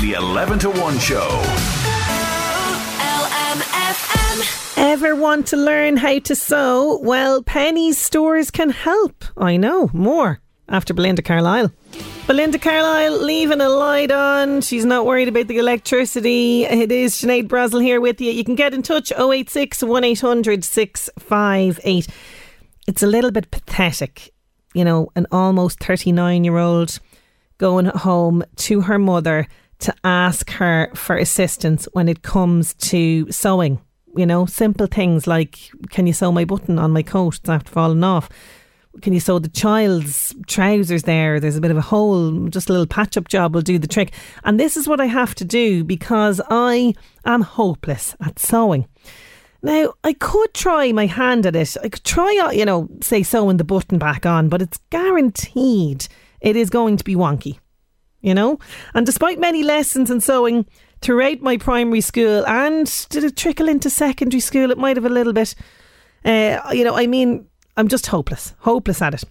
The 11 to 1 show. LMFM. Ever want to learn how to sew? Well, Penneys stores can help. I know, more after Belinda Carlisle. Belinda Carlisle leaving a light on. She's not worried about the electricity. It is Sinead Brazel here with you. You can get in touch 086 1800 658. It's a little bit pathetic, you know, an almost 39 year old going home to her mother to ask her for assistance when it comes to sewing. You know, simple things like can you sew my button on my coat? It's after falling off can you sew the child's trousers there? There's a bit of a hole, just a little patch up job will do the trick. And this is what I have to do because I am hopeless at sewing. Now, I could try my hand at it. I could try, uh, you know, say sewing the button back on, but it's guaranteed it is going to be wonky, you know? And despite many lessons in sewing throughout my primary school and did it trickle into secondary school, it might have a little bit. Uh, you know, I mean, I'm just hopeless, hopeless at it.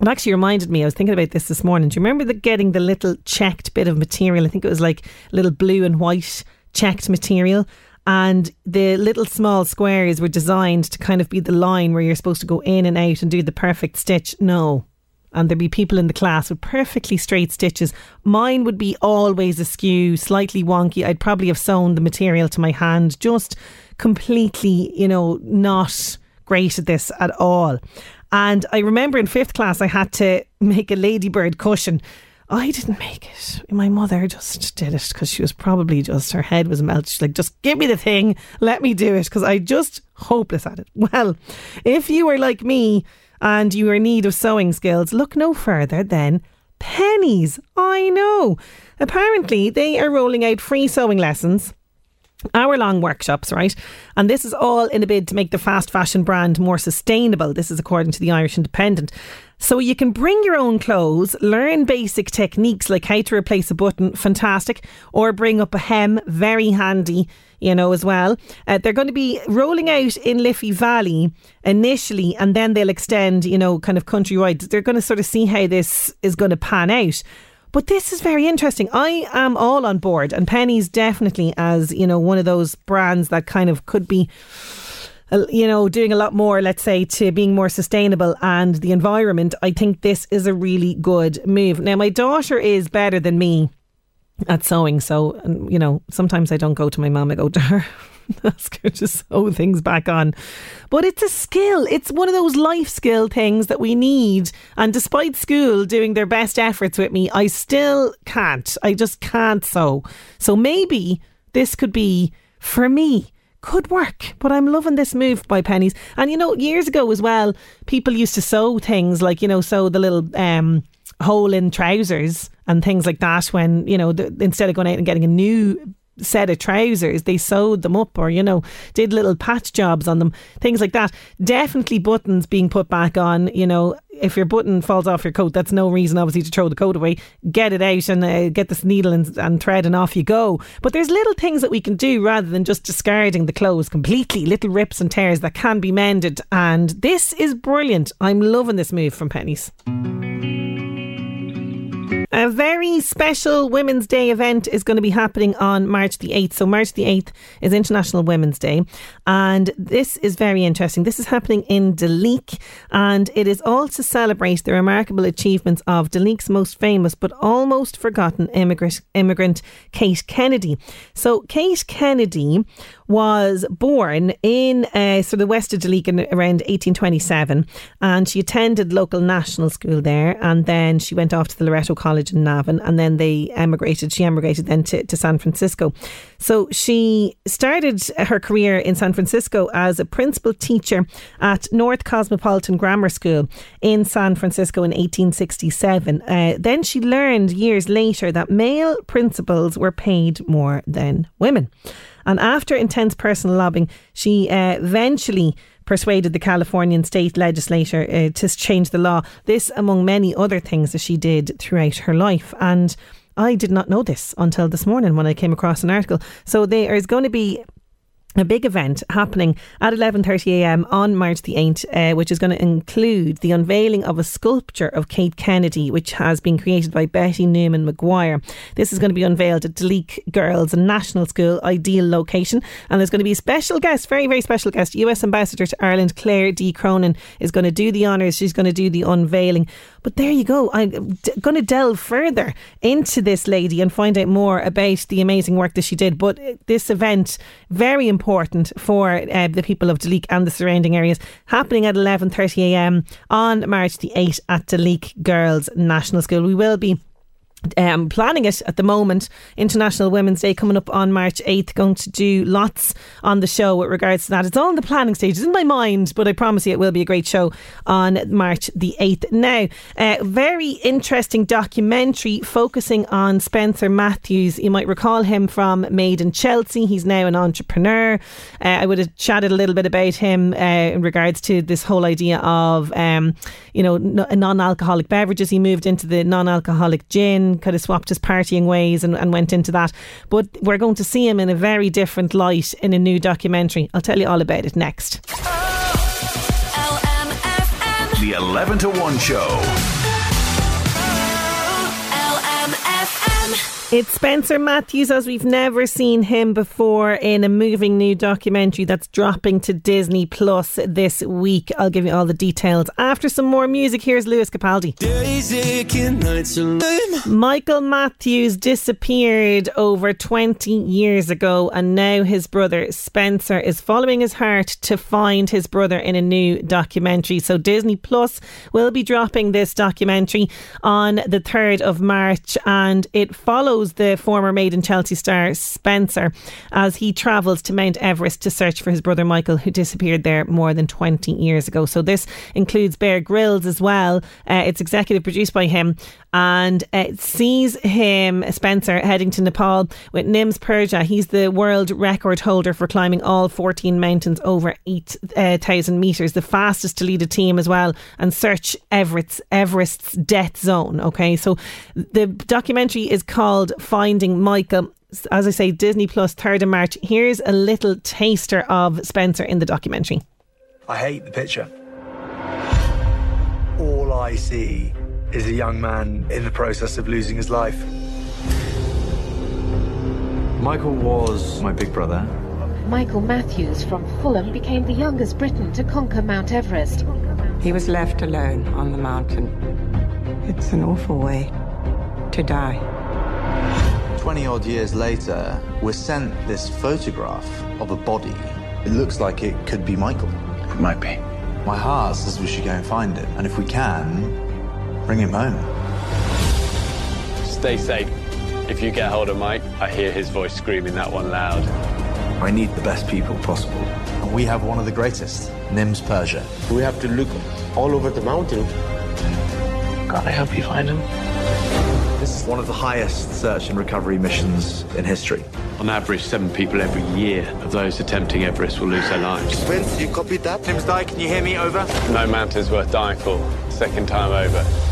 It actually reminded me, I was thinking about this this morning. Do you remember the, getting the little checked bit of material? I think it was like little blue and white checked material. And the little small squares were designed to kind of be the line where you're supposed to go in and out and do the perfect stitch. No. And there'd be people in the class with perfectly straight stitches. Mine would be always askew, slightly wonky. I'd probably have sewn the material to my hand, just completely, you know, not great at this at all. And I remember in fifth class, I had to make a ladybird cushion. I didn't make it. My mother just did it because she was probably just, her head was melted. She's like, just give me the thing, let me do it because I just hopeless at it. Well, if you were like me and you are in need of sewing skills, look no further than Penneys. I know. Apparently, they are rolling out free sewing lessons hour long workshops, right? And this is all in a bid to make the fast fashion brand more sustainable. This is according to the Irish Independent. So you can bring your own clothes, learn basic techniques like how to replace a button, fantastic, or bring up a hem, very handy, you know, as well. Uh, they're going to be rolling out in Liffey Valley initially, and then they'll extend, you know, kind of countrywide. They're going to sort of see how this is going to pan out. But this is very interesting. I am all on board, and Penneys definitely as you know one of those brands that kind of could be Uh, you know, doing a lot more, let's say, to being more sustainable and the environment, I think this is a really good move. Now, my daughter is better than me at sewing, so, you know, sometimes I don't go to my mum, I go to her. ask her to sew things back on. But it's a skill. It's one of those life skill things that we need. And despite school doing their best efforts with me, I still can't. I just can't sew. So maybe this could be for me could work. But I'm loving this move by Penneys. And you know, years ago as well, people used to sew things like, you know, sew the little um, hole in trousers and things like that when, you know, the, instead of going out and getting a new set of trousers, they sewed them up or, you know, did little patch jobs on them, things like that. Definitely buttons being put back on, you know, if your button falls off your coat, that's no reason obviously to throw the coat away. Get it out and uh, get this needle and, and thread and off you go. But there's little things that we can do rather than just discarding the clothes completely, little rips and tears that can be mended. And this is brilliant. I'm loving this move from Penneys. A very special Women's Day event is going to be happening on March the 8th. So, March the 8th is International Women's Day. And this is very interesting. This is happening in Duleek, and it is all to celebrate the remarkable achievements of Duleek's most famous but almost forgotten immigrant, immigrant Kate Kennedy. So, Kate Kennedy was born in uh, sort of west of Duleek in around 1827 and she attended local national school there and then she went off to the Loreto College in Navan and then they emigrated she emigrated then to, to San Francisco. So she started her career in San Francisco as a principal teacher at North Cosmopolitan Grammar School in San Francisco in 1867 uh, then she learned years later that male principals were paid more than women. And after intense personal lobbying, she uh, eventually persuaded the Californian state legislature uh, to change the law. This, among many other things that she did throughout her life. And I did not know this until this morning when I came across an article. So there is going to be a big event happening at 11.30am on March the 8th, uh, which is going to include the unveiling of a sculpture of Kate Kennedy, which has been created by Betty Newman Maguire. This is going to be unveiled at Duleek Girls National School, ideal location. And there's going to be a special guest, very, very special guest, US Ambassador to Ireland, Claire D. Cronin, is going to do the honours. She's going to do the unveiling. But there you go. I'm d- going to delve further into this lady and find out more about the amazing work that she did. But uh, this event, very important for uh, the people of Duleek and the surrounding areas, happening at 11.30am on March the 8th at Duleek Girls National School. We will be um, planning it at the moment. International Women's Day coming up on March 8th. Going to do lots on the show with regards to that. It's all in the planning stages in my mind, but I promise you it will be a great show on March the 8th. Now, uh, very interesting documentary focusing on Spencer Matthews. You might recall him from Made in Chelsea. He's now an entrepreneur. Uh, I would have chatted a little bit about him uh, in regards to this whole idea of, um, you know, non alcoholic beverages. He moved into the non alcoholic gin kind of swapped his partying ways and, and went into that. But we're going to see him in a very different light in a new documentary. I'll tell you all about it next. Oh, LMFM. The 11 to 1 show. It's Spencer Matthews as we've never seen him before in a moving new documentary that's dropping to Disney Plus this week. I'll give you all the details after some more music. Here's Lewis Capaldi. Michael Matthews disappeared over 20 years ago, and now his brother Spencer is following his heart to find his brother in a new documentary. So, Disney Plus will be dropping this documentary on the 3rd of March, and it follows the former Made in Chelsea star Spencer as he travels to Mount Everest to search for his brother Michael, who disappeared there more than 20 years ago. So, this includes Bear Grylls as well. Uh, it's executive produced by him and it sees him, Spencer, heading to Nepal with Nims Purja. He's the world record holder for climbing all 14 mountains over 8,000 metres, the fastest to lead a team as well, and search Everest's death zone. Okay, so the documentary is called Finding Michael. As I say, Disney Plus, 3rd of March. Here's a little taster of Spencer in the documentary. I hate the picture. All I see is a young man in the process of losing his life. Michael was my big brother. Michael Matthews from Fulham became the youngest Briton to conquer Mount Everest. He was left alone on the mountain. It's an awful way to die. 20 odd years later, we're sent this photograph of a body. It looks like it could be Michael. It might be. My heart says we should go and find him, And if we can, bring him home. Stay safe. If you get hold of Mike, I hear his voice screaming that one loud. I need the best people possible. And we have one of the greatest, Nims Purja. We have to look all over the mountain. Can I help you find him? This is one of the highest search and recovery missions in history. On average, seven people every year of those attempting Everest will lose their lives. Vince, you copied that? Nimsdai, can you hear me? Over. No mountain's worth dying for. Second time over.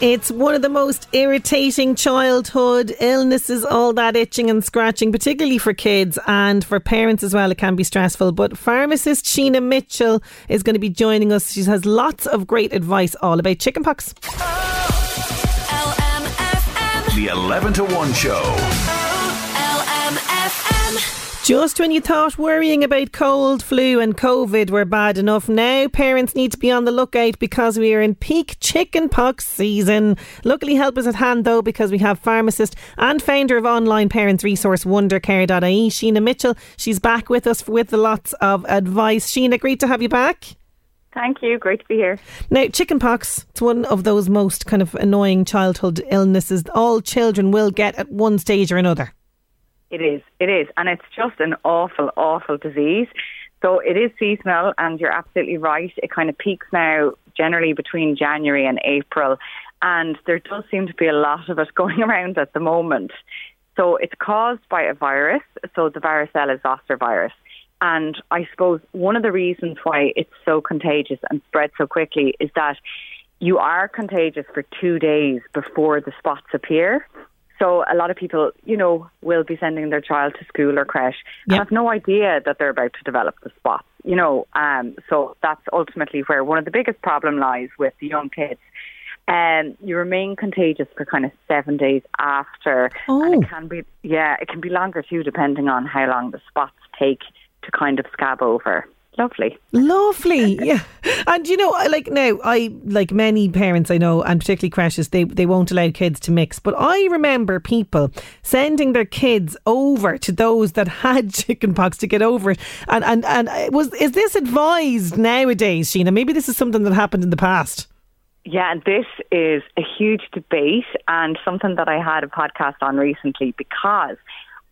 It's one of the most irritating childhood illnesses, all that itching and scratching, particularly for kids and for parents as well. It can be stressful. But pharmacist Sheena Mitchell is going to be joining us. She has lots of great advice all about chickenpox. Oh, LMFM. The 11 to 1 show. Just when you thought worrying about cold, flu, and COVID were bad enough, now parents need to be on the lookout because we are in peak chickenpox season. Luckily, help is at hand though because we have pharmacist and founder of online parents resource wondercare.ie, Sheena Mitchell. She's back with us with lots of advice. Sheena, great to have you back. Thank you. Great to be here. Now, chickenpox, it's one of those most kind of annoying childhood illnesses all children will get at one stage or another. It is. It is. And it's just an awful, awful disease. So it is seasonal, and you're absolutely right. It kind of peaks now generally between January and April. And there does seem to be a lot of it going around at the moment. So it's caused by a virus. So the varicella zoster virus. And I suppose one of the reasons why it's so contagious and spreads so quickly is that you are contagious for two days before the spots appear. So a lot of people, you know, will be sending their child to school or creche and have no idea that they're about to develop the spots. You know, um, so that's ultimately where one of the biggest problem lies with the young kids. Um, you remain contagious for kind of seven days after, and Oh. it can be yeah, it can be longer too, depending on how long the spots take to kind of scab over. Lovely. Lovely, yeah. And you know, I- like now, I like many parents I know, and particularly creches, they they won't allow kids to mix. But I remember people sending their kids over to those that had chickenpox to get over it. And and and it was is this advised nowadays, Sheena? Maybe this is something that happened in the past. Yeah, and this is a huge debate and something that I had a podcast on recently because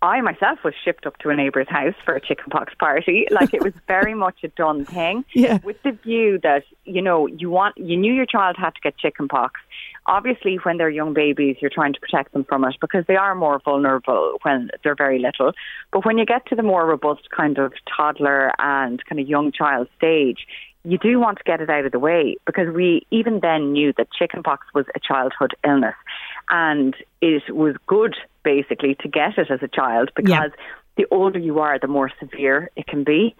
I myself was shipped up to a neighbour's house for a chickenpox party. Like it was very much a done thing. Yeah. With the view that, you know, you want you knew your child had to get chickenpox. Obviously when they're young babies you're trying to protect them from it because they are more vulnerable when they're very little. But when you get to the more robust kind of toddler and kind of young child stage, you do want to get it out of the way because we even then knew that chickenpox was a childhood illness and it was good basically to get it as a child because the older you are, the more severe it can be.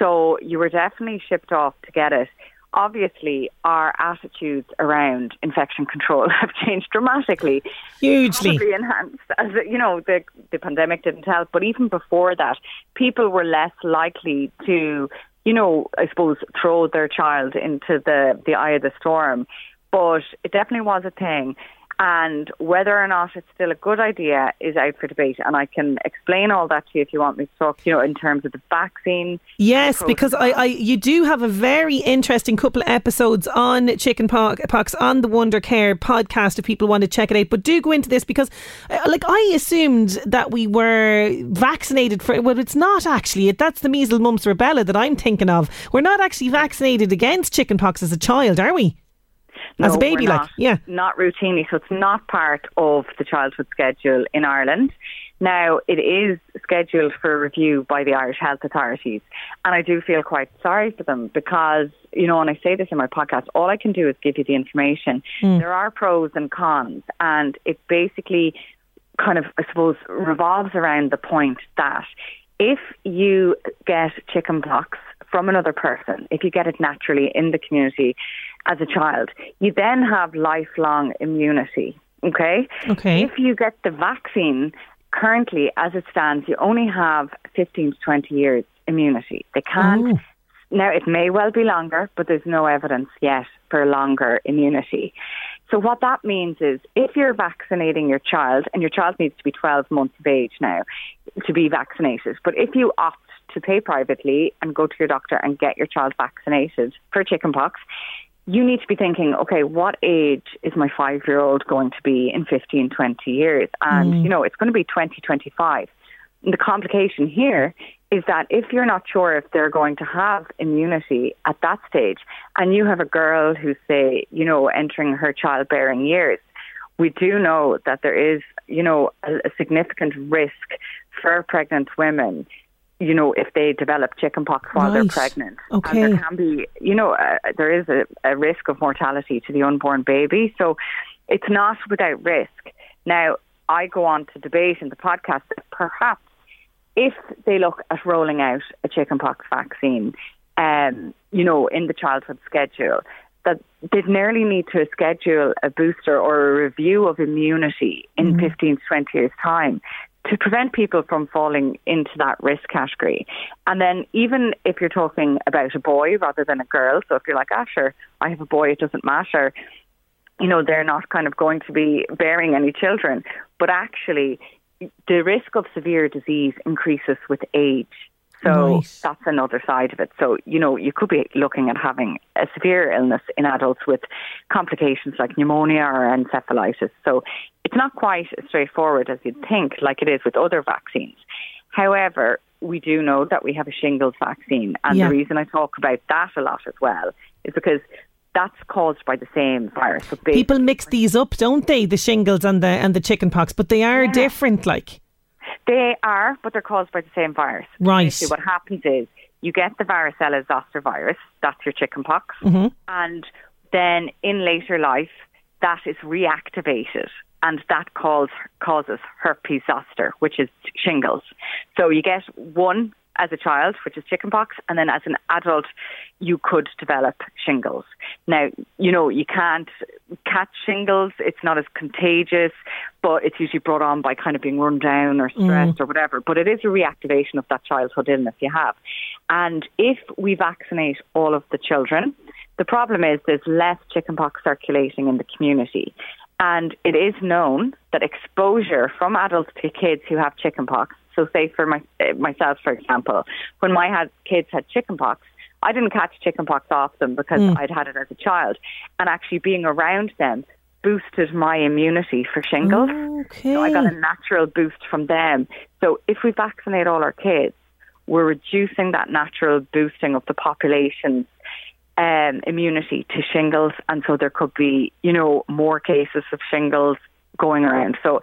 So you were definitely shipped off to get it. Obviously, our attitudes around infection control have changed dramatically. Hugely. Enhanced. As you know, the the pandemic didn't help, but even before that, people were less likely to, you know, I suppose, throw their child into the the eye of the storm. But it definitely was a thing. And whether or not it's still a good idea is out for debate. And I can explain all that to you if you want me to talk, you know, in terms of the vaccine. Yes, because I, I you do have a very interesting couple of episodes on chicken pox, pox on the Wonder Care podcast if people want to check it out. But do go into this because, uh, like, I assumed that we were vaccinated for. Well, it's not actually. That's the measles, mumps, rubella that I'm thinking of. We're not actually vaccinated against chickenpox as a child, are we? As a baby, like not. yeah. Not routinely. So it's not part of the childhood schedule in Ireland. Now, it is scheduled for review by the Irish health authorities. And I do feel quite sorry for them because, you know, and I say this in my podcast, all I can do is give you the information. Hmm. There are pros and cons. And it basically kind of, I suppose, revolves around the point that if you get chickenpox from another person, if you get it naturally in the community as a child, you then have lifelong immunity. Okay? Okay. If you get the vaccine, currently, as it stands, you only have 15 to 20 years immunity. They can't. Oh. Now, it may well be longer, but there's no evidence yet for longer immunity. So, what that means is if you're vaccinating your child, and your child needs to be 12 months of age now to be vaccinated, but if you opt to pay privately and go to your doctor and get your child vaccinated for chickenpox, you need to be thinking, okay, what age is my five year old going to be in 15, 20 years? And, Mm. you know, it's going to be 2025. And the complication here is that if you're not sure if they're going to have immunity at that stage, and you have a girl who's, say, you know, entering her childbearing years, we do know that there is, you know, a, a significant risk for pregnant women you know, if they develop chickenpox while they're pregnant. Okay. And there can be, you know, uh, there is a, a risk of mortality to the unborn baby. So it's not without risk. Now, I go on to debate in the podcast that perhaps if they look at rolling out a chickenpox vaccine, um, you know, in the childhood schedule, that they'd nearly need to schedule a booster or a review of immunity in 15 to 20 years' time to prevent people from falling into that risk category. And then even if you're talking about a boy rather than a girl, so if you're like, ah, sure, I have a boy, it doesn't matter, you know, they're not kind of going to be bearing any children. But actually, the risk of severe disease increases with age. So Right. that's another side of it. So, you know, you could be looking at having a severe illness in adults with complications like pneumonia or encephalitis. So it's not quite as straightforward as you'd think, like it is with other vaccines. However, we do know that we have a shingles vaccine. And Yeah. the reason I talk about that a lot as well is because that's caused by the same virus. So People mix these up, don't they? The shingles and the and the chickenpox, but they are different. Like They are, but they're caused by the same virus. Right. Basically, what happens is you get the varicella zoster virus, that's your chickenpox, Mhm. and then in later life, that is reactivated. And that cause, causes herpes zoster, which is shingles. So you get one as a child, which is chickenpox, and then as an adult, you could develop shingles. Now, you know, you can't catch shingles, it's not as contagious, but it's usually brought on by kind of being run down or mm. stressed or whatever. But it is a reactivation of that childhood illness you have. And if we vaccinate all of the children, the problem is there's less chickenpox circulating in the community. And it is known that exposure from adults to kids who have chickenpox, so say for my, myself, for example, when my had, kids had chickenpox, I didn't catch chickenpox off them because Mm. I'd had it as a child. And actually being around them boosted my immunity for shingles. Okay. So I got a natural boost from them. So if we vaccinate all our kids, we're reducing that natural boosting of the population's um, immunity to shingles, and so there could be, you know, more cases of shingles going around. So,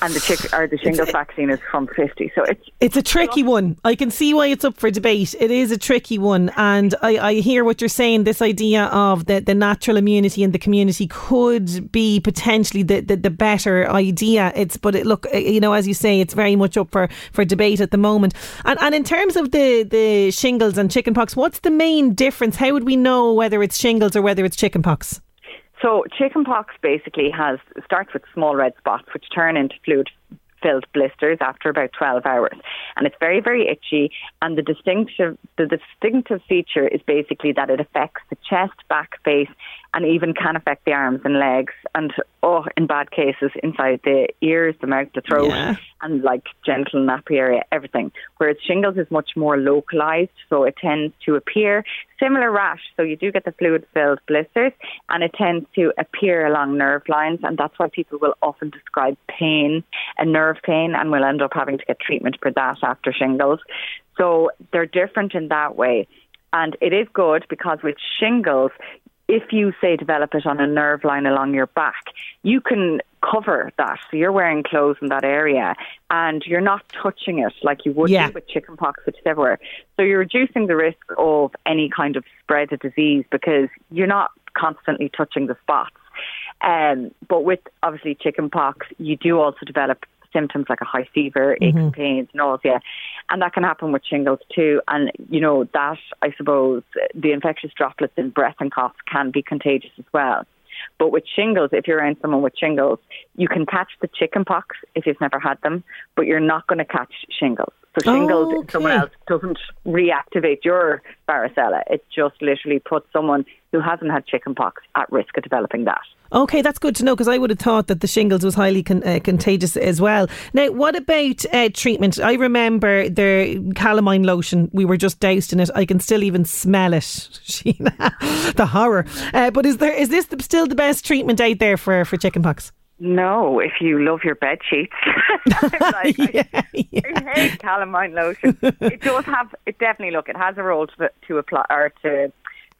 and the chick or the shingles vaccine is from fifty. So it's It's a tricky one. I can see why it's up for debate. It is a tricky one. And I, I hear what you're saying. This idea of the, the natural immunity in the community could be potentially the, the, the better idea. It's But it, look, you know, as you say, it's very much up for, for debate at the moment. And, and in terms of the, the shingles and chickenpox, what's the main difference? How would we know whether it's shingles or whether it's chickenpox? So chickenpox basically has starts with small red spots which turn into fluid filled blisters after about 12 hours. And it's very very itchy. And the distinctive the distinctive feature is basically that it affects the chest back face and even can affect the arms and legs and oh in bad cases inside the ears the mouth the throat Yeah. and like gentle nappy area everything. Whereas shingles is much more localized so it tends to appear similar rash. So you do get the fluid filled blisters and it tends to appear along nerve lines and that's why people will often describe pain a nerve pain and will end up having to get treatment for that after shingles. So they're different in that way. And it is good because with shingles if you say develop it on a nerve line along your back, you can cover that. So you're wearing clothes in that area and you're not touching it like you would Yeah. do with chickenpox, which is everywhere. So you're reducing the risk of any kind of spread of disease because you're not constantly touching the spots. Um, but with obviously chickenpox, you do also develop symptoms like a high fever, mm-hmm. aching pains, nausea, and that can happen with shingles too. And you know that I suppose the infectious droplets in breath and cough can be contagious as well. But with shingles, if you're around someone with shingles, you can catch the chickenpox if you've never had them, but you're not going to catch shingles. So shingles, if someone else doesn't reactivate your varicella. It just literally puts someone who hasn't had chickenpox at risk of developing that. Okay, that's good to know because I would have thought that the shingles was highly con- uh, contagious as well. Now, what about uh, treatment? I remember the calamine lotion. We were just doused in it. I can still even smell it. Sheena. the horror. Uh, but is there is this the, still the best treatment out there for for chickenpox? No, if you love your bed sheets. like, I, I hate calamine lotion. It does have, it definitely, look, it has a role to, to apply or to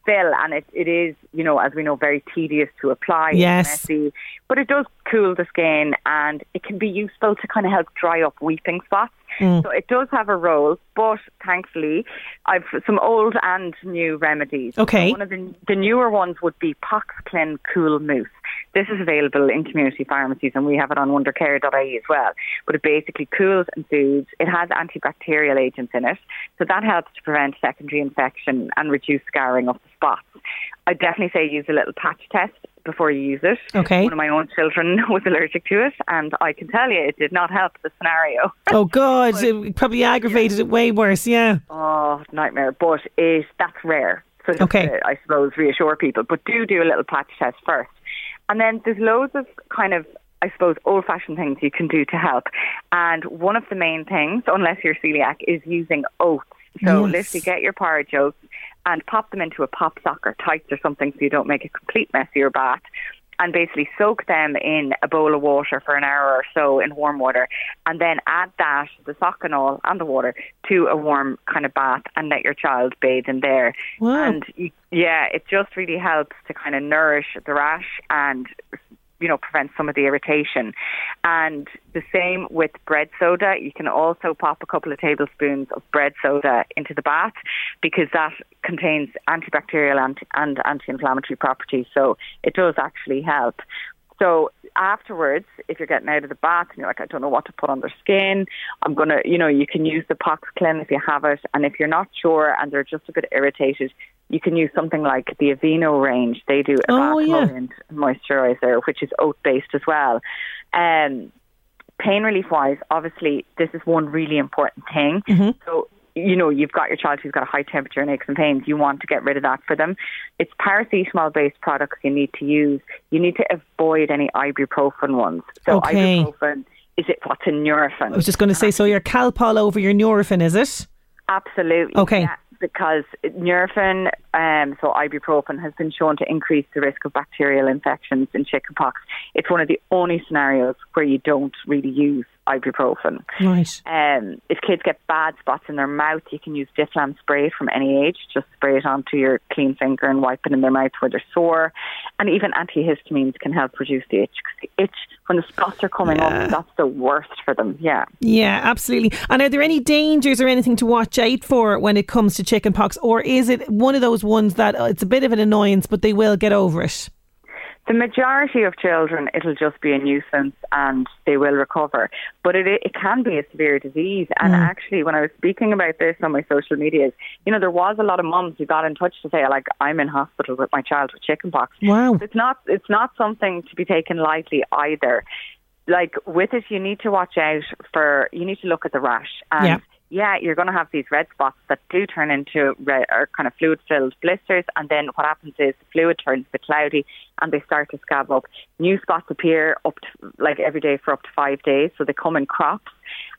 fill, and it, it is, you know, as we know, very tedious to apply. Yes. messy, but it does cool the skin, and it can be useful to kind of help dry up weeping spots. Mm. So it does have a role, but thankfully, I've some old and new remedies. Okay. So one of the, the newer ones would be PoxClin Cool Mousse. This is available in community pharmacies and we have it on wondercare.ie as well. But it basically cools and soothes. It has antibacterial agents in it. So that helps to prevent secondary infection and reduce scarring of the spots. I definitely say use a little patch test before you use it. Okay. One of my own children was allergic to it and I can tell you it did not help the scenario. Oh God, it probably aggravated it way worse. Yeah. Oh, nightmare. But it that's rare. So Okay. to, I suppose reassure people. But do do a little patch test first. And then there's loads of kind of I suppose old fashioned things you can do to help. And one of the main things, unless you're celiac, is using oats. So Yes. literally get your porridge oats and pop them into a pop sock or tights or something so you don't make a complete mess of your bath. And basically soak them in a bowl of water for an hour or so in warm water, and then add that, the sock and all, and the water to a warm kind of bath, and let your child bathe in there. Wow. And yeah, it just really helps to kind of nourish the rash and you know prevent some of the irritation. And the same with bread soda. You can also pop a couple of tablespoons of bread soda into the bath because that contains antibacterial and, and anti-inflammatory properties. So it does actually help. So afterwards, if you're getting out of the bath and you're like, I don't know what to put on their skin, I'm gonna, you know, you can use the Pox Clean if you have it, and if you're not sure and they're just a bit irritated, you can use something like the Aveeno range. They do a Oh, bath yeah. emollient moisturizer, which is oat based as well. Um, pain relief wise, obviously, this is one really important thing. So, you know, you've got your child who's got a high temperature and aches and pains. You want to get rid of that for them. It's paracetamol based products you need to use. You need to avoid any ibuprofen ones. So, Okay. ibuprofen is it what's in Nurofen? I was just going to say, so your Calpol over your Nurofen, is it? Absolutely. Okay. Yeah, because Nurofen, um, so ibuprofen, has been shown to increase the risk of bacterial infections in chickenpox. It's one of the only scenarios where you don't really use ibuprofen. Right. Um, if kids get bad spots in their mouth, you can use Diflam spray from any age. Just spray it onto your clean finger and wipe it in their mouth where they're sore. And even antihistamines can help reduce the itch. itch, when the spots are coming Yeah. up, that's the worst for them. Yeah. Yeah, absolutely. And are there any dangers or anything to watch out for when it comes to chickenpox, or is it one of those ones that uh, it's a bit of an annoyance, but they will get over it? The majority of children, it'll just be a nuisance and they will recover. But it it can be a severe disease. And Mm. actually, when I was speaking about this on my social medias, you know, there was a lot of mums who got in touch to say, like, I'm in hospital with my child with chickenpox. Wow. It's not it's not something to be taken lightly either. Like with it, you need to watch out for. You need to look at the rash and. Yeah. Yeah, you're going to have these red spots that do turn into red or kind of fluid filled blisters. And then what happens is the fluid turns a bit cloudy and they start to scab up. New spots appear up to, like every day for up to five days. So they come in crops.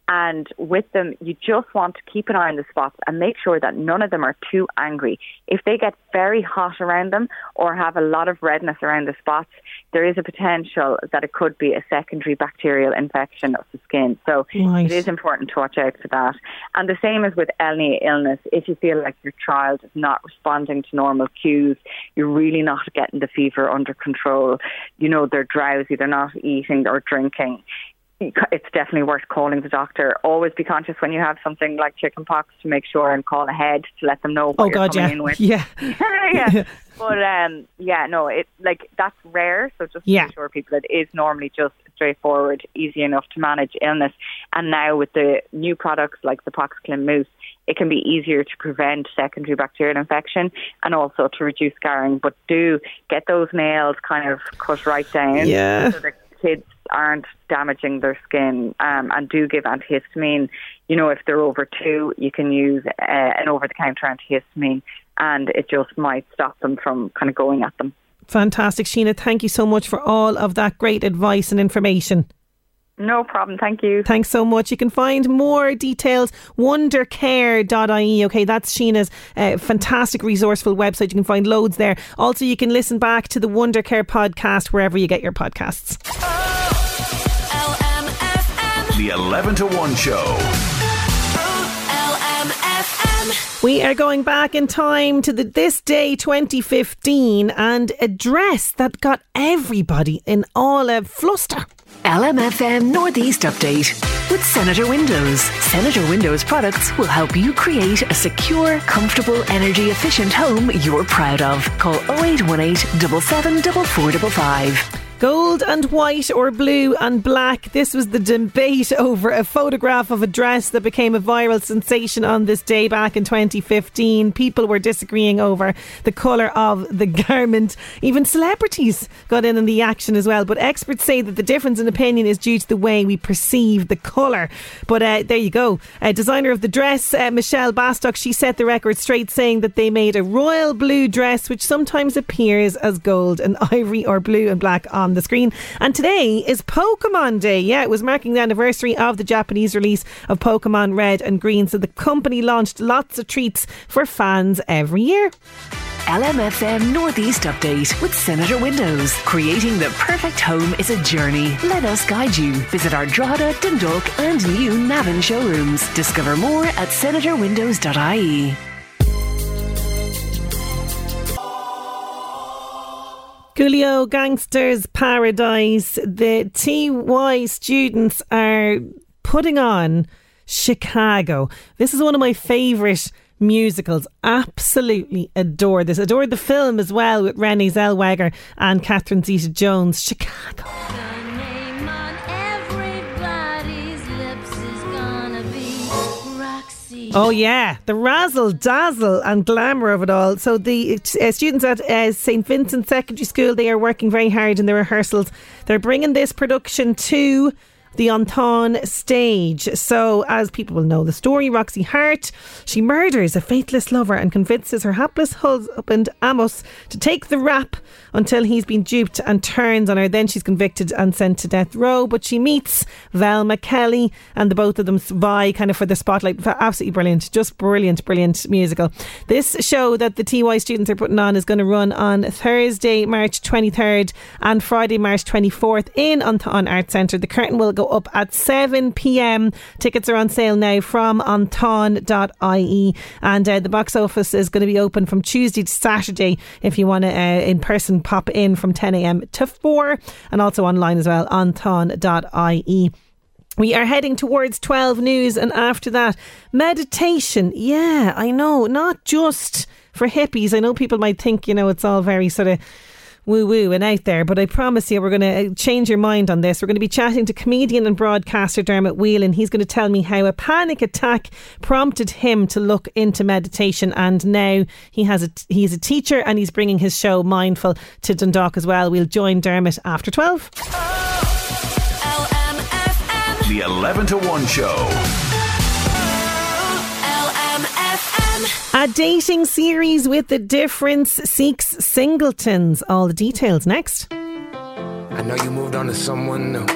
And with them, you just want to keep an eye on the spots and make sure that none of them are too angry. If they get very hot around them or have a lot of redness around the spots, there is a potential that it could be a secondary bacterial infection of the skin. So Right. it is important to watch out for that. And the same as with any illness, if you feel like your child is not responding to normal cues, you're really not getting the fever under control, you know, they're drowsy, they're not eating or drinking. It's definitely worth calling the doctor. Always be conscious when you have something like chickenpox to make sure and call ahead to let them know what Oh, you're God, yeah. in with. Yeah. yeah. But um, yeah, no, it like that's rare. So just Yeah. to assure people, it is normally just straightforward, easy enough to manage illness. And now with the new products like the Poxclin mousse, it can be easier to prevent secondary bacterial infection and also to reduce scarring. But do get those nails kind of cut right down, Yeah. so kids aren't damaging their skin. Um, and do give antihistamine. You know, if they're over two, you can use uh, an over-the-counter antihistamine and it just might stop them from kind of going at them. Fantastic, Sheena. Thank you so much for all of that great advice and information. No problem. Thank you. Thanks so much. You can find more details wondercare.ie. Okay, that's Sheena's uh, fantastic resourceful website. You can find loads there. Also, you can listen back to the Wondercare podcast wherever you get your podcasts. The 11 to 1 show. We are going back in time to the, this day 2015 and a dress that got everybody in all a fluster. LMFM Northeast Update with Senator Windows. Senator Windows products will help you create a secure, comfortable, energy efficient home you're proud of. Call 0818 774455. Gold and white or blue and black. This was the debate over a photograph of a dress that became a viral sensation on this day back in 2015. People were disagreeing over the colour of the garment. Even celebrities got in on the action as well. But experts say that the difference in opinion is due to the way we perceive the colour. But uh, there you go. Uh, designer of the dress, uh, Michelle Bastock, she set the record straight, saying that they made a royal blue dress, which sometimes appears as gold and ivory or blue and black the screen. And today is Pokemon Day. Yeah, it was marking the anniversary of the Japanese release of Pokemon Red and Green. So the company launched lots of treats for fans every year. LMFM Northeast Update with Senator Windows. Creating the perfect home is a journey. Let us guide you. Visit our Drogheda, Dundalk, and new Navan showrooms. Discover more at senatorwindows.ie. Coolio Gangsters Paradise. The TY students are putting on Chicago. This is one of my favourite musicals. Absolutely adore this. Adored the film as well with Renée Zellweger and Catherine Zeta Jones. Chicago. Oh yeah, the razzle dazzle and glamour of it all. So the uh, students at uh, St Vincent Secondary School they are working very hard in the rehearsals. They're bringing this production to the An Táin stage. So, as people will know the story, Roxy Hart, she murders a faithless lover and convinces her hapless husband Amos to take the rap until he's been duped and turns on her. Then she's convicted and sent to death row. But she meets Velma Kelly and the both of them vie kind of for the spotlight. Absolutely brilliant. Just brilliant, brilliant musical. This show that the TY students are putting on is going to run on Thursday, March 23rd and Friday, March 24th in An Táin Arts Centre. The curtain will go up at 7 pm. Tickets are on sale now from antain.ie. And uh, the box office is going to be open from Tuesday to Saturday if you want to uh, in person pop in from 10 a.m. to 4 and also online as well, antain.ie. We are heading towards 12 news, and after that, meditation. Yeah, I know, not just for hippies. I know people might think, you know, it's all very sort of woo woo and out there, but I promise you we're going to uh, change your mind on this. We're going to be chatting to comedian and broadcaster Dermot Whelan. He's going to tell me how a panic attack prompted him to look into meditation, and now he has a he's a teacher and he's bringing his show Mindful to Dundalk as well. We'll join Dermot after twelve. The 11 to 1 show. A dating series with the difference seeks singletons. All the details next. I know you moved on to someone new.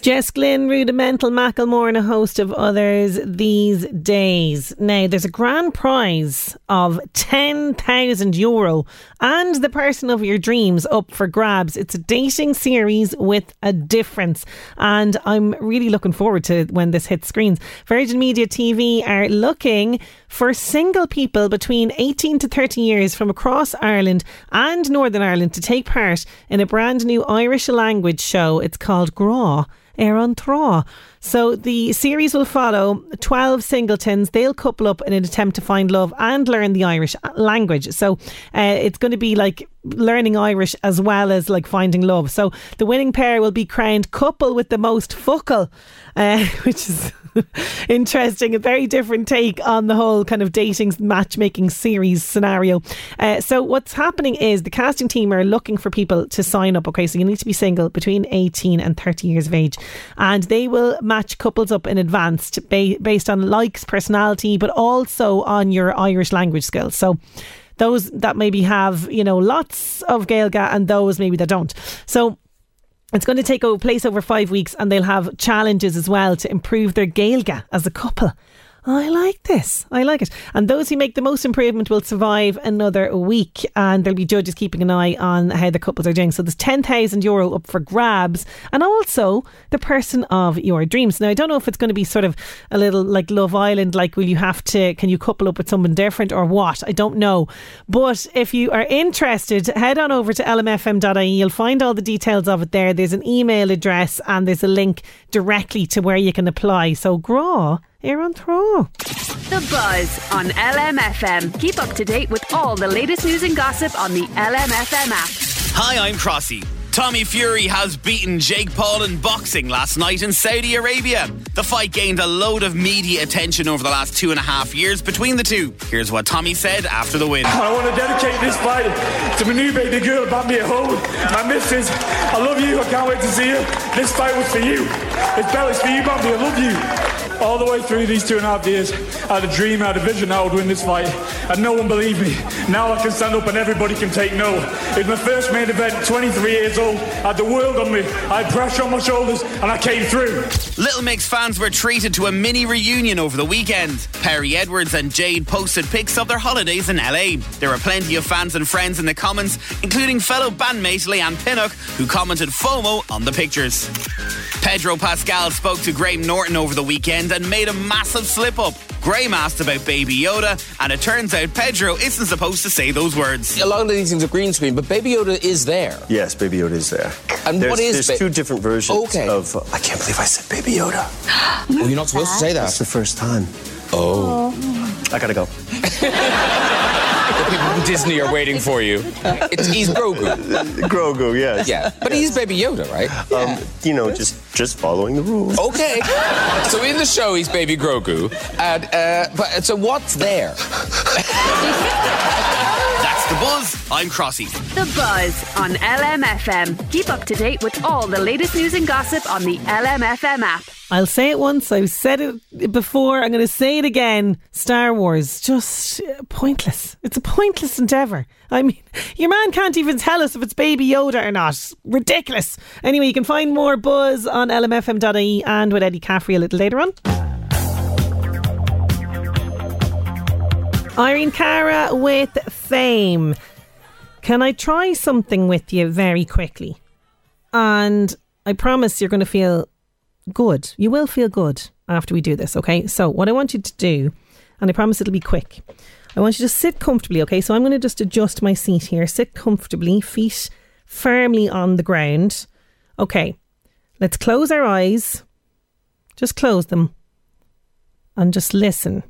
Jess Glynne, Rudimental, Macklemore, and a host of others these days. Now, there's a grand prize of €10,000 Euro and the person of your dreams up for grabs. It's a dating series with a difference, and I'm really looking forward to when this hits screens. Virgin Media TV are looking for single people between 18 to 30 years from across Ireland and Northern Ireland to take part in a brand new Irish language show. It's called Gra. ar an Trá. So the series will follow 12 singletons. They'll couple up in an attempt to find love and learn the Irish language. So uh, it's going to be like learning Irish as well as like finding love. So the winning pair will be crowned couple with the most fuckle, uh, which is interesting. A very different take on the whole kind of dating matchmaking series scenario. Uh, so what's happening is the casting team are looking for people to sign up. Okay, so you need to be single between 18 and 30 years of age, and they will match couples up in advance to, based on likes, personality, but also on your Irish language skills. So those that maybe have you know lots of Gaeilge and those maybe that don't. So it's going to take place over five weeks and they'll have challenges as well to improve their Gaeilge as a couple. I like this. I like it. And those who make the most improvement will survive another week. And there'll be judges keeping an eye on how the couples are doing. So there's 10,000 euro up for grabs. And also the person of your dreams. Now, I don't know if it's going to be sort of a little like Love Island, like will you have to, can you couple up with someone different or what? I don't know. But if you are interested, head on over to lmfm.ie. You'll find all the details of it there. There's an email address and there's a link directly to where you can apply. So, graw here on Trá. The Buzz on LMFM. Keep up to date with all the latest news and gossip on the LMFM app. Hi, I'm Crossy. Tommy Fury has beaten Jake Paul in boxing last night in Saudi Arabia. The fight gained a load of media attention over the last two and a half years between the two. Here's what Tommy said after the win. I want to dedicate this fight to my new baby girl, Bambi at home. My missus, I love you. I can't wait to see you. This fight was for you. It's Bella's for you, Bambi. I love you. All the way through these two and a half years, I had a dream, I had a vision I would win this fight, and no one believed me. Now I can stand up and everybody can take no. It was my first main event, 23 years old. I had the world on me, I had pressure on my shoulders, and I came through. Little Mix fans were treated to a mini reunion over the weekend. Perrie Edwards and Jade posted pics of their holidays in LA. There were plenty of fans and friends in the comments, including fellow bandmate Leigh-Anne Pinnock, who commented FOMO on the pictures. Pedro Pascal spoke to Graham Norton over the weekend and made a massive slip up. Graham asked about Baby Yoda, and it turns out Pedro isn't supposed to say those words. A lot of these things are green screen, but Baby Yoda is there. Yes, Baby Yoda is there. And there's, what is There's ba- two different versions Okay. of. I can't believe I said Baby Yoda. well, oh, you're not supposed to say that. That's the first time. Oh. I gotta go. The people from Disney are waiting for you. It's, he's Grogu. Grogu, yes. Yeah, but he's Baby Yoda, right? Um, you know, just just following the rules. Okay. so in the show, he's Baby Grogu, and uh, but so what's there? That's the buzz. I'm Crossy. The Buzz on LMFM. Keep up to date with all the latest news and gossip on the LMFM app. I'll say it once. I've said it before. I'm going to say it again. Star Wars, just pointless. It's a pointless endeavour. I mean, your man can't even tell us if it's Baby Yoda or not. Ridiculous. Anyway, you can find more buzz on lmfm.ie and with Eddie Caffrey a little later on. Irene Cara with Fame. Can I try something with you very quickly? And I promise you're going to feel good. You will feel good after we do this, okay? So, what I want you to do, and I promise it'll be quick, I want you to sit comfortably, okay? So, I'm going to just adjust my seat here. Sit comfortably, feet firmly on the ground. Okay, let's close our eyes. Just close them and just listen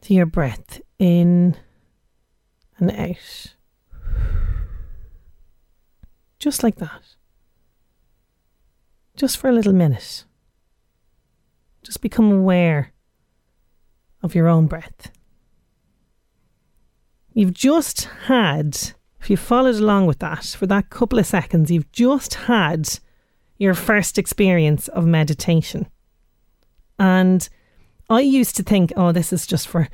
to your breath in and out. Just like that. Just for a little minute. Just become aware of your own breath. You've just had, if you followed along with that for that couple of seconds, you've just had your first experience of meditation. And I used to think, oh, this is just for,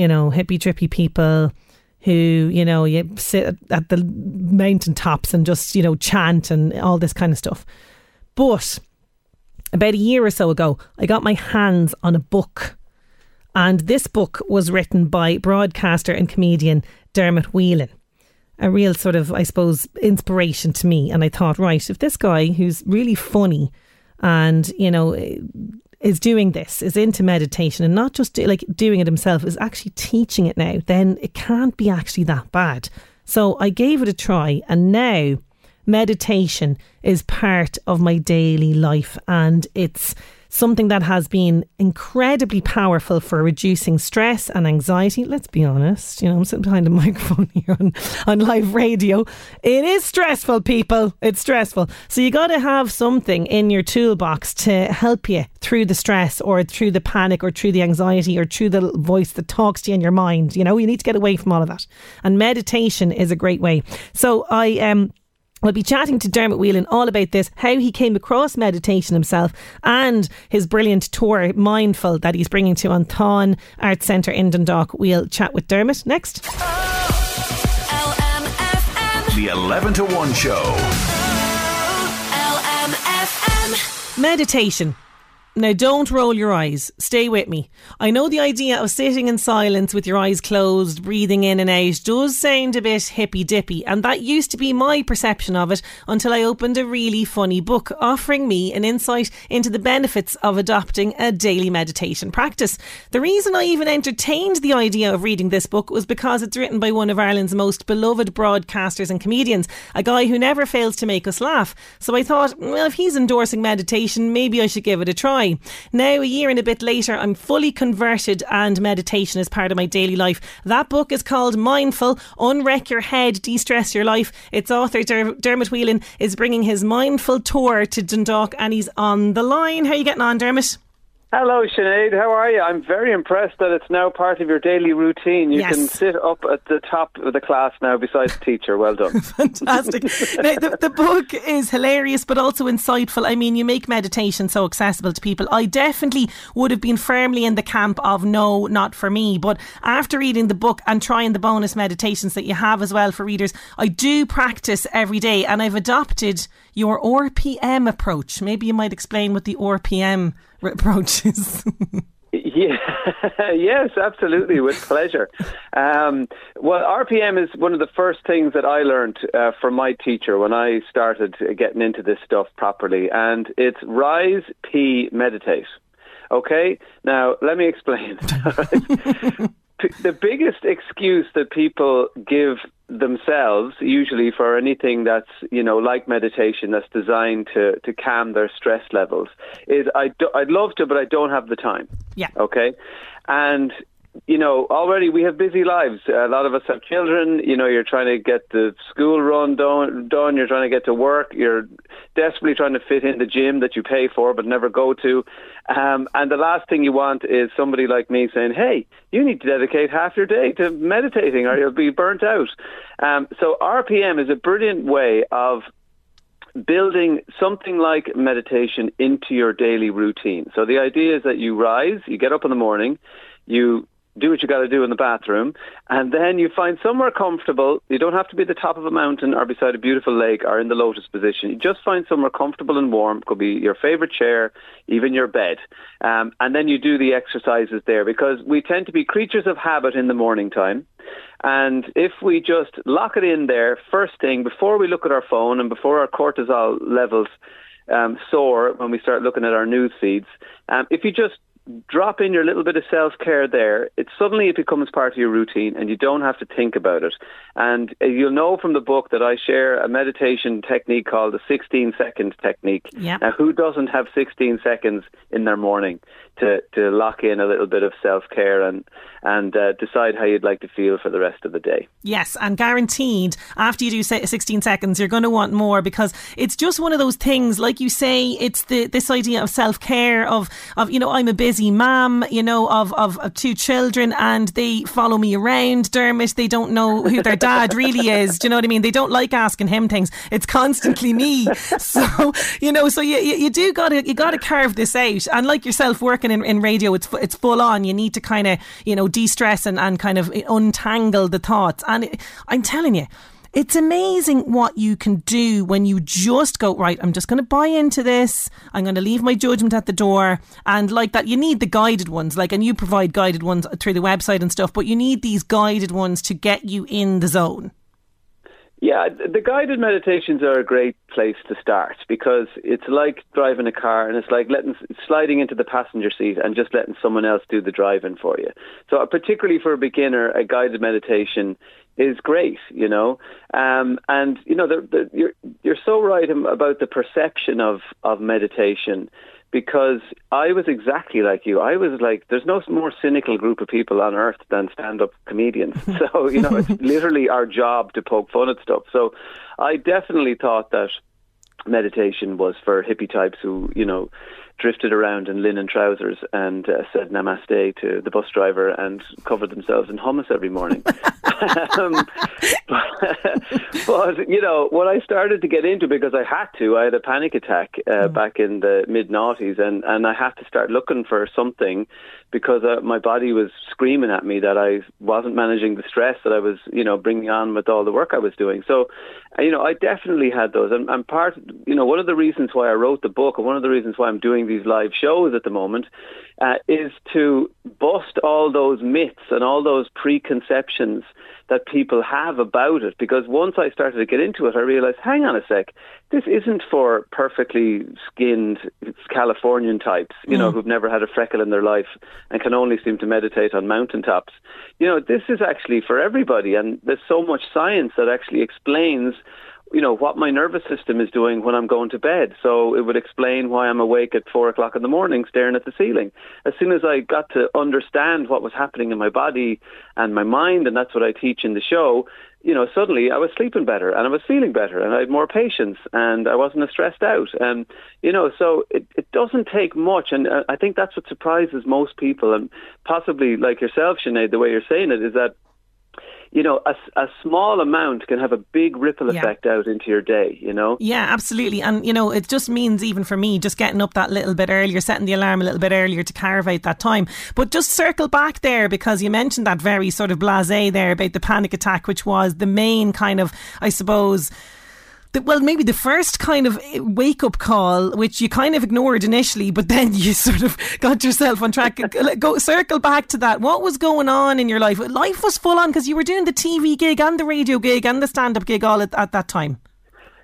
you know, hippie trippy people who, you know, you sit at the mountain tops and just, you know, chant and all this kind of stuff. But about a year or so ago, I got my hands on a book. And this book was written by broadcaster and comedian Dermot Whelan. A real sort of, I suppose, inspiration to me. And I thought, right, if this guy who's really funny and, you know, is doing this, is into meditation and not just do, like doing it himself, is actually teaching it now, then it can't be actually that bad. So I gave it a try and now meditation is part of my daily life and it's something that has been incredibly powerful for reducing stress and anxiety. Let's be honest, you know, I'm sitting behind a microphone here on, on live radio. It is stressful, people. It's stressful. So you got to have something in your toolbox to help you through the stress or through the panic or through the anxiety or through the voice that talks to you in your mind. You know, you need to get away from all of that. And meditation is a great way. So I um I'll be chatting to Dermot Whelan all about this, how he came across meditation himself, and his brilliant tour, Mindful, that he's bringing to An Táin Arts Centre in Dundalk. We'll chat with Dermot next. The 11 to 1 show. LMFM. Meditation. Now, don't roll your eyes. Stay with me. I know the idea of sitting in silence with your eyes closed, breathing in and out, does sound a bit hippy dippy, and that used to be my perception of it until I opened a really funny book offering me an insight into the benefits of adopting a daily meditation practice. The reason I even entertained the idea of reading this book was because it's written by one of Ireland's most beloved broadcasters and comedians, a guy who never fails to make us laugh. So I thought, well, if he's endorsing meditation, maybe I should give it a try. Now, a year and a bit later, I'm fully converted and meditation is part of my daily life. That book is called Mindful Unwreck Your Head, De Stress Your Life. Its author, Der- Dermot Whelan, is bringing his mindful tour to Dundalk and he's on the line. How are you getting on, Dermot? Hello, Sinead. How are you? I'm very impressed that it's now part of your daily routine. You Yes. can sit up at the top of the class now beside the teacher. Well done. Fantastic. now, the, the book is hilarious but also insightful. I mean, you make meditation so accessible to people. I definitely would have been firmly in the camp of no, not for me. But after reading the book and trying the bonus meditations that you have as well for readers, I do practice every day and I've adopted your RPM approach. Maybe you might explain what the RPM r- approach. Yeah, yes, absolutely, with pleasure. Um, well, RPM is one of the first things that I learned uh, from my teacher when I started getting into this stuff properly, and it's rise, P, meditate. Okay, now let me explain. The biggest excuse that people give themselves usually for anything that's you know like meditation that's designed to to calm their stress levels is I do, I'd love to but I don't have the time. Yeah. Okay? And you know already we have busy lives. A lot of us have children. You know you're trying to get the school run done, done. You're trying to get to work. You're desperately trying to fit in the gym that you pay for but never go to. Um, and the last thing you want is somebody like me saying hey you need to dedicate half your day to meditating or you'll be burnt out. Um, so rpm is a brilliant way of building something like meditation into your daily routine. So the idea is that you rise, you get up in the morning, you do what you got to do in the bathroom, and then you find somewhere comfortable. You don't have to be at the top of a mountain or beside a beautiful lake or in the lotus position. You just find somewhere comfortable and warm. Could be your favorite chair, even your bed, um, and then you do the exercises there because we tend to be creatures of habit in the morning time. And if we just lock it in there first thing before we look at our phone and before our cortisol levels um, soar when we start looking at our news feeds, um, if you just drop in your little bit of self care there, it suddenly it becomes part of your routine, and you don't have to think about it. And uh, you'll know from the book that I share a meditation technique called the 16 second technique. Yeah. Now, who doesn't have 16 seconds in their morning to to lock in a little bit of self care and and uh, decide how you'd like to feel for the rest of the day? Yes, and guaranteed after you do say 16 seconds, you're going to want more because it's just one of those things. Like you say, it's the this idea of self care of of you know I'm a busy mom, you know of, of of two children, and they follow me around. Dermot, they don't know who their dad really is. Do you know what I mean? They don't like asking him things. It's constantly me. So you know, so you you, you do got to you got to carve this out. And like yourself working in, in radio, it's it's full on. You need to kind of you know de-stress and, and kind of untangle the thoughts. And it, I'm telling you. It's amazing what you can do when you just go, right, I'm just going to buy into this. I'm going to leave my judgment at the door. And like that, you need the guided ones, like, and you provide guided ones through the website and stuff, but you need these guided ones to get you in the zone. Yeah, the guided meditations are a great place to start because it's like driving a car and it's like letting sliding into the passenger seat and just letting someone else do the driving for you. So uh, particularly for a beginner, a guided meditation is great, you know. Um, and you know, the, the, you're you're so right about the perception of of meditation because I was exactly like you. I was like, there's no more cynical group of people on earth than stand-up comedians. so you know, it's literally our job to poke fun at stuff. So I definitely thought that meditation was for hippie types who you know drifted around in linen trousers and uh, said namaste to the bus driver and covered themselves in hummus every morning. um, but, but, you know, what I started to get into because I had to, I had a panic attack uh, mm. back in the mid noughties, and and I had to start looking for something because uh, my body was screaming at me that I wasn't managing the stress that I was, you know, bringing on with all the work I was doing. So, you know, I definitely had those, and, and part, you know, one of the reasons why I wrote the book, and one of the reasons why I'm doing these live shows at the moment uh, is to bust all those myths and all those preconceptions that people have about it. Because once I started to get into it, I realized, hang on a sec, this isn't for perfectly skinned Californian types, you know, Mm. who've never had a freckle in their life and can only seem to meditate on mountaintops. You know, this is actually for everybody, and there's so much science that actually explains you know what my nervous system is doing when I'm going to bed. So it would explain why I'm awake at four o'clock in the morning, staring at the ceiling. As soon as I got to understand what was happening in my body and my mind, and that's what I teach in the show. You know, suddenly I was sleeping better and I was feeling better and I had more patience and I wasn't as stressed out. And, you know, so it, it doesn't take much. And uh, I think that's what surprises most people and possibly like yourself, Sinead, the way you're saying it is that you know, a, a small amount can have a big ripple Yeah. effect out into your day, you know? Yeah, absolutely. And, you know, it just means, even for me, just getting up that little bit earlier, setting the alarm a little bit earlier to carve out that time. But just circle back there because you mentioned that very sort of blase there about the panic attack, which was the main kind of, I suppose, the, well, maybe the first kind of wake up call, which you kind of ignored initially, but then you sort of got yourself on track. Go circle back to that. What was going on in your life? Life was full on because you were doing the TV gig and the radio gig and the stand up gig all at, at that time.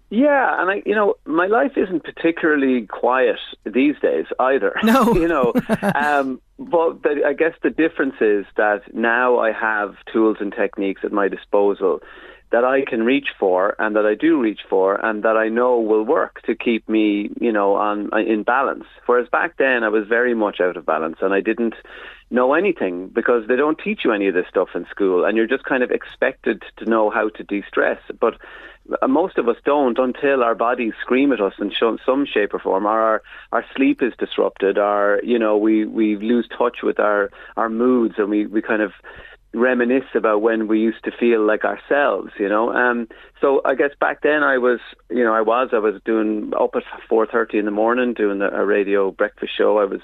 Yeah, and I, you know, my life isn't particularly quiet these days either. No, you know, um, but the, I guess the difference is that now I have tools and techniques at my disposal that I can reach for and that I do reach for and that I know will work to keep me, you know, on in balance. Whereas back then I was very much out of balance and I didn't know anything because they don't teach you any of this stuff in school and you're just kind of expected to know how to de-stress. But uh, most of us don't until our bodies scream at us in some shape or form, or our, our sleep is disrupted, or, you know, we, we lose touch with our, our moods and we, we kind of reminisce about when we used to feel like ourselves, you know. Um, so I guess back then I was, you know, I was, I was doing up at 4.30 in the morning, doing a radio breakfast show. I was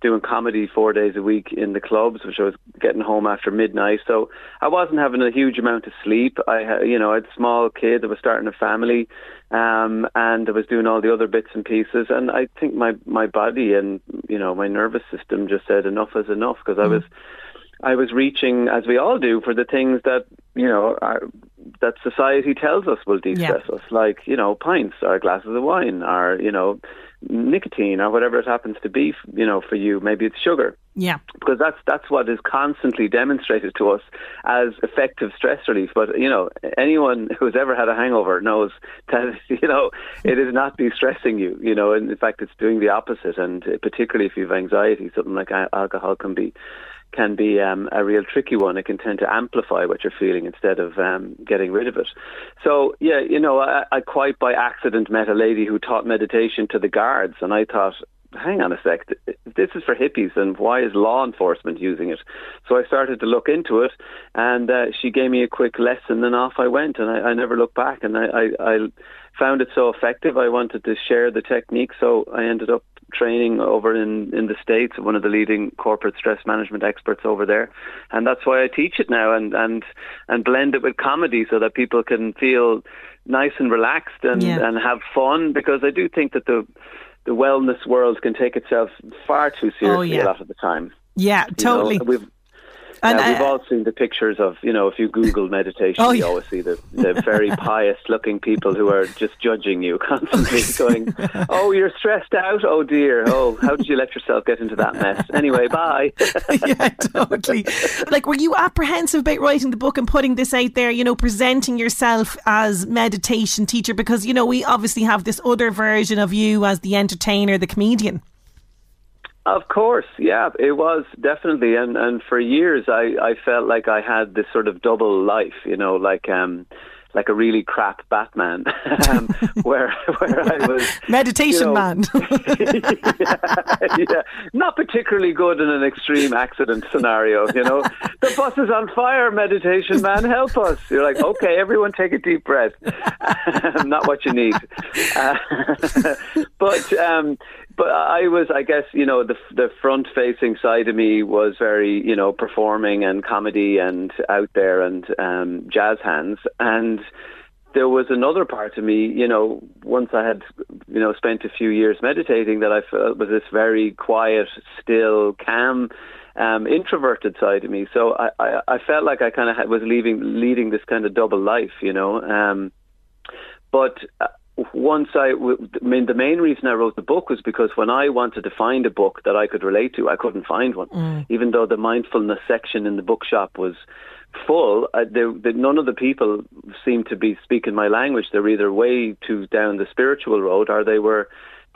doing comedy four days a week in the clubs, which I was getting home after midnight. So I wasn't having a huge amount of sleep. I had, you know, I had a small kid. I was starting a family, um, and I was doing all the other bits and pieces. And I think my my body and you know my nervous system just said enough is enough because I was. I was reaching, as we all do, for the things that you know are, that society tells us will de-stress us, like you know pints or glasses of wine, or you know nicotine, or whatever it happens to be. You know, for you, maybe it's sugar Yeah. because that's that's what is constantly demonstrated to us as effective stress relief. But you know, anyone who's ever had a hangover knows that you know it is not de-stressing you. You know, and in fact, it's doing the opposite. And particularly if you have anxiety, something like alcohol can be can be um, a real tricky one. It can tend to amplify what you're feeling instead of um, getting rid of it. So yeah, you know, I, I quite by accident met a lady who taught meditation to the guards, and I thought hang on a sec, this is for hippies and why is law enforcement using it? So I started to look into it and uh, she gave me a quick lesson and off I went and I, I never looked back and I, I, I found it so effective. I wanted to share the technique so I ended up training over in, in the States, one of the leading corporate stress management experts over there. And that's why I teach it now and, and, and blend it with comedy so that people can feel nice and relaxed and, Yeah. and have fun because I do think that the the wellness world can take itself far too oh, seriously Oh, yeah. a lot of the time. Yeah, You totally. know, we've And, uh, we've all seen the pictures of, you know, if you Google meditation, Oh, you yeah. always see the, the very pious looking people who are just judging you constantly, going, oh, you're stressed out? Oh, dear. Oh, how did you let yourself get into that mess? Anyway, bye. yeah, totally. Like, were you apprehensive about writing the book and putting this out there? You know, presenting yourself as meditation teacher because you know we obviously have this other version of you as the entertainer, the comedian. Of course, yeah, it was definitely, and and for years I I felt like I had this sort of double life, you know, like um like a really crap Batman, um, where where I was Meditation you know, man. yeah, not particularly good in an extreme accident scenario. You know, the bus is on fire. Meditation man, help us! You're like, okay, everyone, take a deep breath. not what you need. Uh, but um, but I was, I guess, you know, the the front facing side of me was very, you know, performing and comedy and out there and um, jazz hands and there was another part of me, you know, once I had, you know, spent a few years meditating, that I felt was this very quiet, still, calm, um, introverted side of me. So I, I, I felt like I kind of was leaving, leading this kind of double life, you know. Um, but uh, once I, I mean, the main reason I wrote the book was because when I wanted to find a book that I could relate to, I couldn't find one. Mm. Even though the mindfulness section in the bookshop was full, uh, they, they, none of the people seemed to be speaking my language. They're either way too down the spiritual road or they were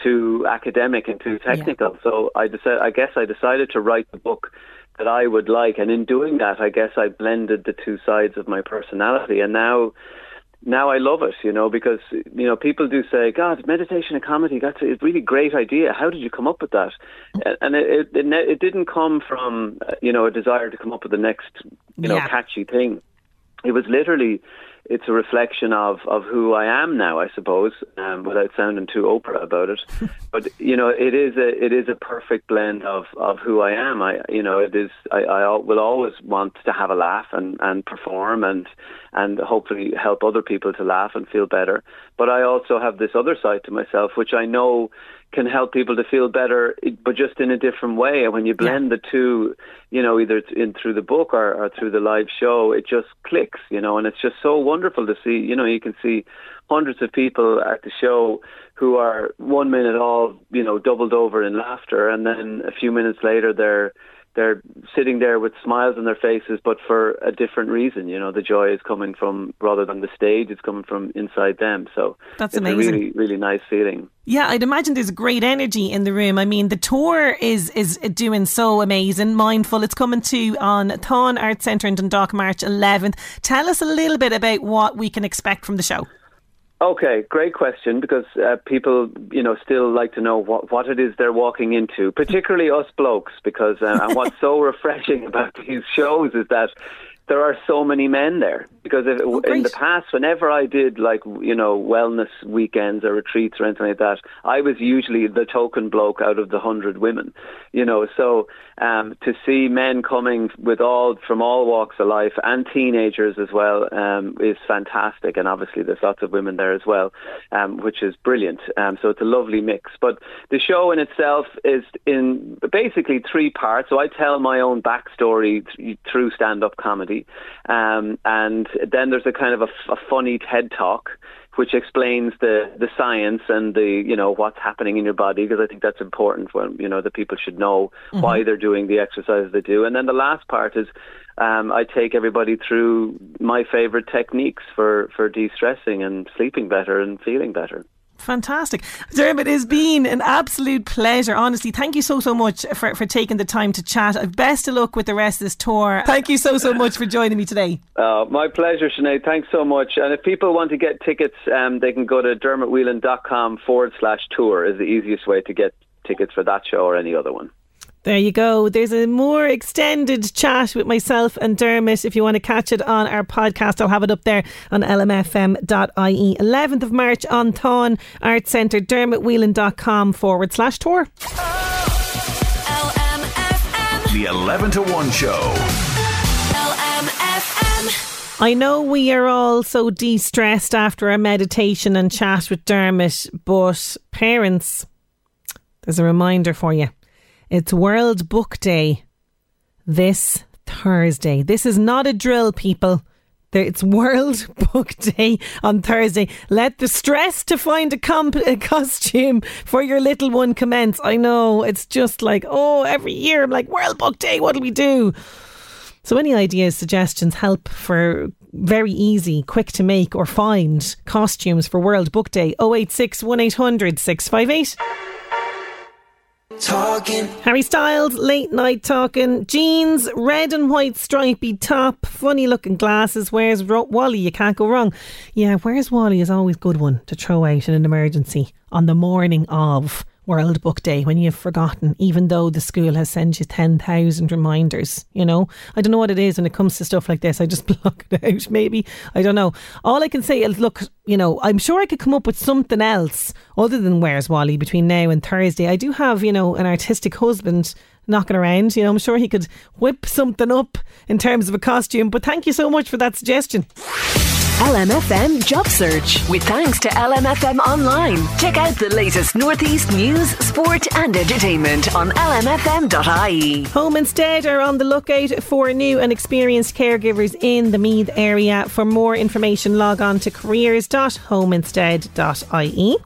too academic and too technical. Yeah. So I decided, I guess I decided to write the book that I would like, and in doing that, I guess I blended the two sides of my personality, and now now I love it, you know, because you know people do say, "God, meditation and comedy, that's a really great idea. How did you come up with that?" And it it, it didn't come from uh, you know a desire to come up with the next you know Yeah. catchy thing. It was literally it's a reflection of of who I am now, I suppose, um, without sounding too Oprah about it. but you know, it is a it is a perfect blend of of who I am. I you know, it is. I, I will always want to have a laugh and and perform and and hopefully help other people to laugh and feel better. But I also have this other side to myself, which I know can help people to feel better, but just in a different way. And when you blend the two, you know, either in through the book or, or through the live show, it just clicks, you know, and it's just so wonderful to see. You know, you can see hundreds of people at the show who are one minute all, you know, doubled over in laughter, and then a few minutes later they're they're sitting there with smiles on their faces, but for a different reason. You know, the joy is coming from rather than the stage; it's coming from inside them. So That's it's amazing. a really, really nice feeling. Yeah, I'd imagine there's great energy in the room. I mean, the tour is is doing so amazing. Mindful, it's coming to An Táin Arts Centre in Dundalk, March 11th. Tell us a little bit about what we can expect from the show. Okay, great question because uh, people, you know, still like to know what, what it is they're walking into, particularly us blokes, because uh, and what's so refreshing about these shows is that there are so many men there. Because if, in the past, whenever I did like you know wellness weekends or retreats or anything like that, I was usually the token bloke out of the hundred women, you know. So um, to see men coming with all from all walks of life and teenagers as well um, is fantastic. And obviously, there's lots of women there as well, um, which is brilliant. Um, so it's a lovely mix. But the show in itself is in basically three parts. So I tell my own backstory th- through stand-up comedy, um, and then there's a kind of a funny TED talk which explains the the science and the you know what's happening in your body because I think that's important when you know that people should know Mm-hmm. why they're doing the exercises they do. And then the last part is um, I take everybody through my favorite techniques for for de-stressing and sleeping better and feeling better Fantastic. Dermot, it has been an absolute pleasure. Honestly, thank you so, so much for, for taking the time to chat. Uh, Best of luck with the rest of this tour. Thank you so, so much for joining me today. Uh, my pleasure, Sinead. Thanks so much. And if people want to get tickets, um, they can go to dermotwhelan.com forward slash tour is the easiest way to get tickets for that show or any other one. There you go. There's a more extended chat with myself and Dermot. If you want to catch it on our podcast, I'll have it up there on lmfm.ie. 11th of March An Táin Arts Centre, dermotwhelan.com forward slash tour. The 11 to 1 show. LMFM. I know we are all so de stressed after our meditation and chat with Dermot, but parents, there's a reminder for you. It's World Book Day this Thursday. This is not a drill, people. It's World Book Day on Thursday. Let the stress to find a, comp- a costume for your little one commence. I know it's just like, oh, every year I'm like, World Book Day, what'll we do? So, any ideas, suggestions, help for very easy, quick to make or find costumes for World Book Day 086 1800 658. Talking. Harry Styles, late night talking, jeans, red and white stripy top, funny looking glasses. Where's Ro- Wally? You can't go wrong. Yeah, where's Wally is always good one to throw out in an emergency on the morning of World Book Day when you've forgotten, even though the school has sent you 10,000 reminders. You know, I don't know what it is when it comes to stuff like this. I just block it out, maybe. I don't know. All I can say is, look, you know, I'm sure I could come up with something else other than Where's Wally between now and Thursday. I do have, you know, an artistic husband knocking around. You know, I'm sure he could whip something up in terms of a costume. But thank you so much for that suggestion. LMFM Job Search with thanks to LMFM Online. Check out the latest Northeast news, sport, and entertainment on lmfm.ie. Home Instead are on the lookout for new and experienced caregivers in the Meath area. For more information, log on to careers.homeinstead.ie.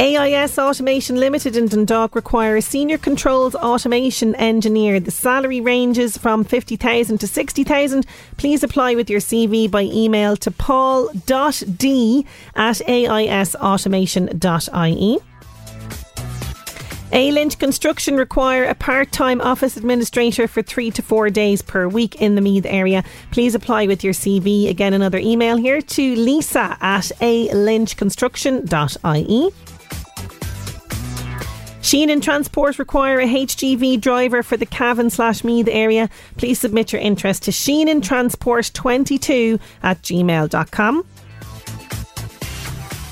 AIS Automation Limited in Dundalk require a senior controls automation engineer. The salary ranges from 50,000 to 60,000. Please apply with your CV by email to paul.d at aisautomation.ie. A Lynch Construction require a part-time office administrator for three to four days per week in the Meath area. Please apply with your CV. Again, another email here to lisa at alynchconstruction.ie. Sheenan Transport require a HGV driver for the Cavan slash Meath area. Please submit your interest to sheenantransport22 at gmail.com.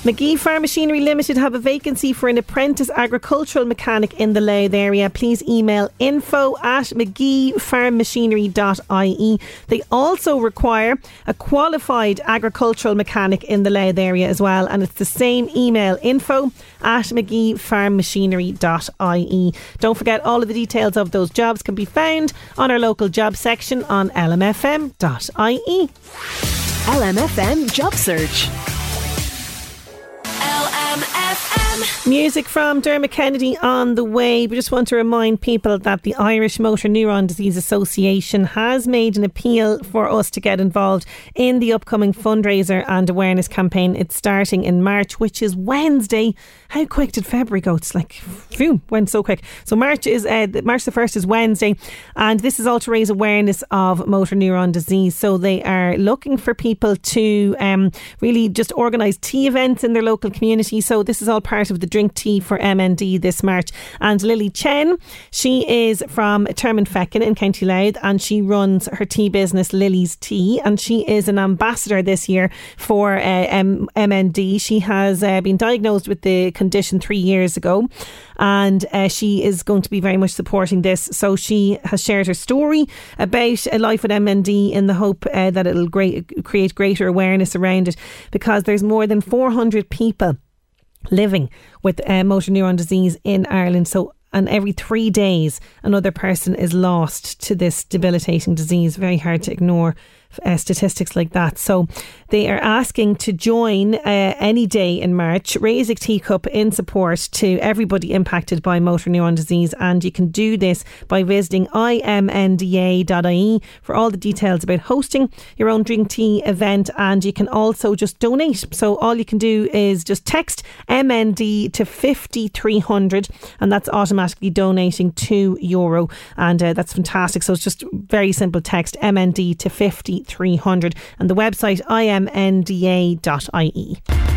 McGee Farm Machinery Limited have a vacancy for an apprentice agricultural mechanic in the Louth area. Please email info at mcgeefarmmachinery.ie. They also require a qualified agricultural mechanic in the Louth area as well, and it's the same email info at mcgeefarmmachinery.ie. Don't forget, all of the details of those jobs can be found on our local job section on lmfm.ie. LMFM Job Search. Music from Dermot Kennedy on the way. We just want to remind people that the Irish Motor Neuron Disease Association has made an appeal for us to get involved in the upcoming fundraiser and awareness campaign. It's starting in March, which is Wednesday. How quick did February go? It's like, phew, went so quick. So March is uh, March the first is Wednesday, and this is all to raise awareness of motor neuron disease. So they are looking for people to um, really just organise tea events in their local community. So this is all part of the Drink Tea for MND this March. And Lily Chen, she is from Termonfeckin in County Louth, and she runs her tea business Lily's Tea, and she is an ambassador this year for uh, M- MND. She has uh, been diagnosed with the condition three years ago, and uh, she is going to be very much supporting this. So she has shared her story about a life with MND in the hope uh, that it'll great, create greater awareness around it, because there's more than 400 people living with uh, motor neuron disease in Ireland. So and every three days another person is lost to this debilitating disease. Very hard to ignore uh, statistics like that. So they are asking to join uh, any day in March, raise a teacup in support to everybody impacted by motor neuron disease. And you can do this by visiting imnda.ie for all the details about hosting your own drink tea event. And you can also just donate. So all you can do is just text MND to 5300 and that's automatically donating two euro. And uh, that's fantastic. So it's just very simple text MND to 5300 and the website imnda.ie.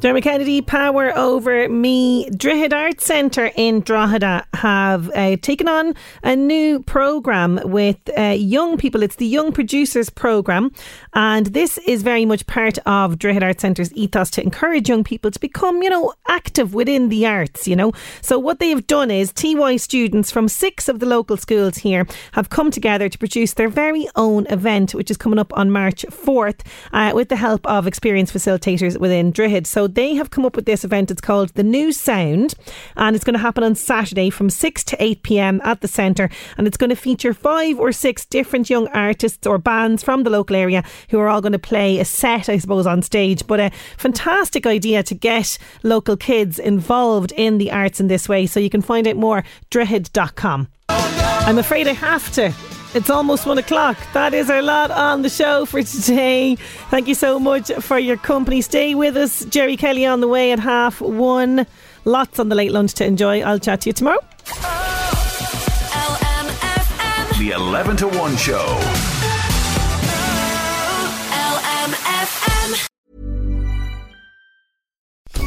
Dermot Kennedy, Power Over Me. Drogheda Arts Centre in Drogheda have uh, taken on a new programme with uh, young people. It's the Young Producers Programme, and this is very much part of Drogheda Arts Centre's ethos to encourage young people to become, you know, active within the arts, you know. So what they have done is TY students from six of the local schools here have come together to produce their very own event, which is coming up on March 4th, uh, with the help of experienced facilitators within Drogheda. So they have come up with this event. It's called The New Sound, and it's going to happen on Saturday from 6 to 8 pm at the centre. And it's going to feature five or six different young artists or bands from the local area who are all going to play a set, I suppose, on stage. But a fantastic idea to get local kids involved in the arts in this way. So you can find out more drogheda.com. I'm afraid I have to. It's almost one o'clock. That is our lot on the show for today. Thank you so much for your company. Stay with us. Jerry Kelly on the way at half one. Lots on the late lunch to enjoy. I'll chat to you tomorrow. The 11 to 1 show.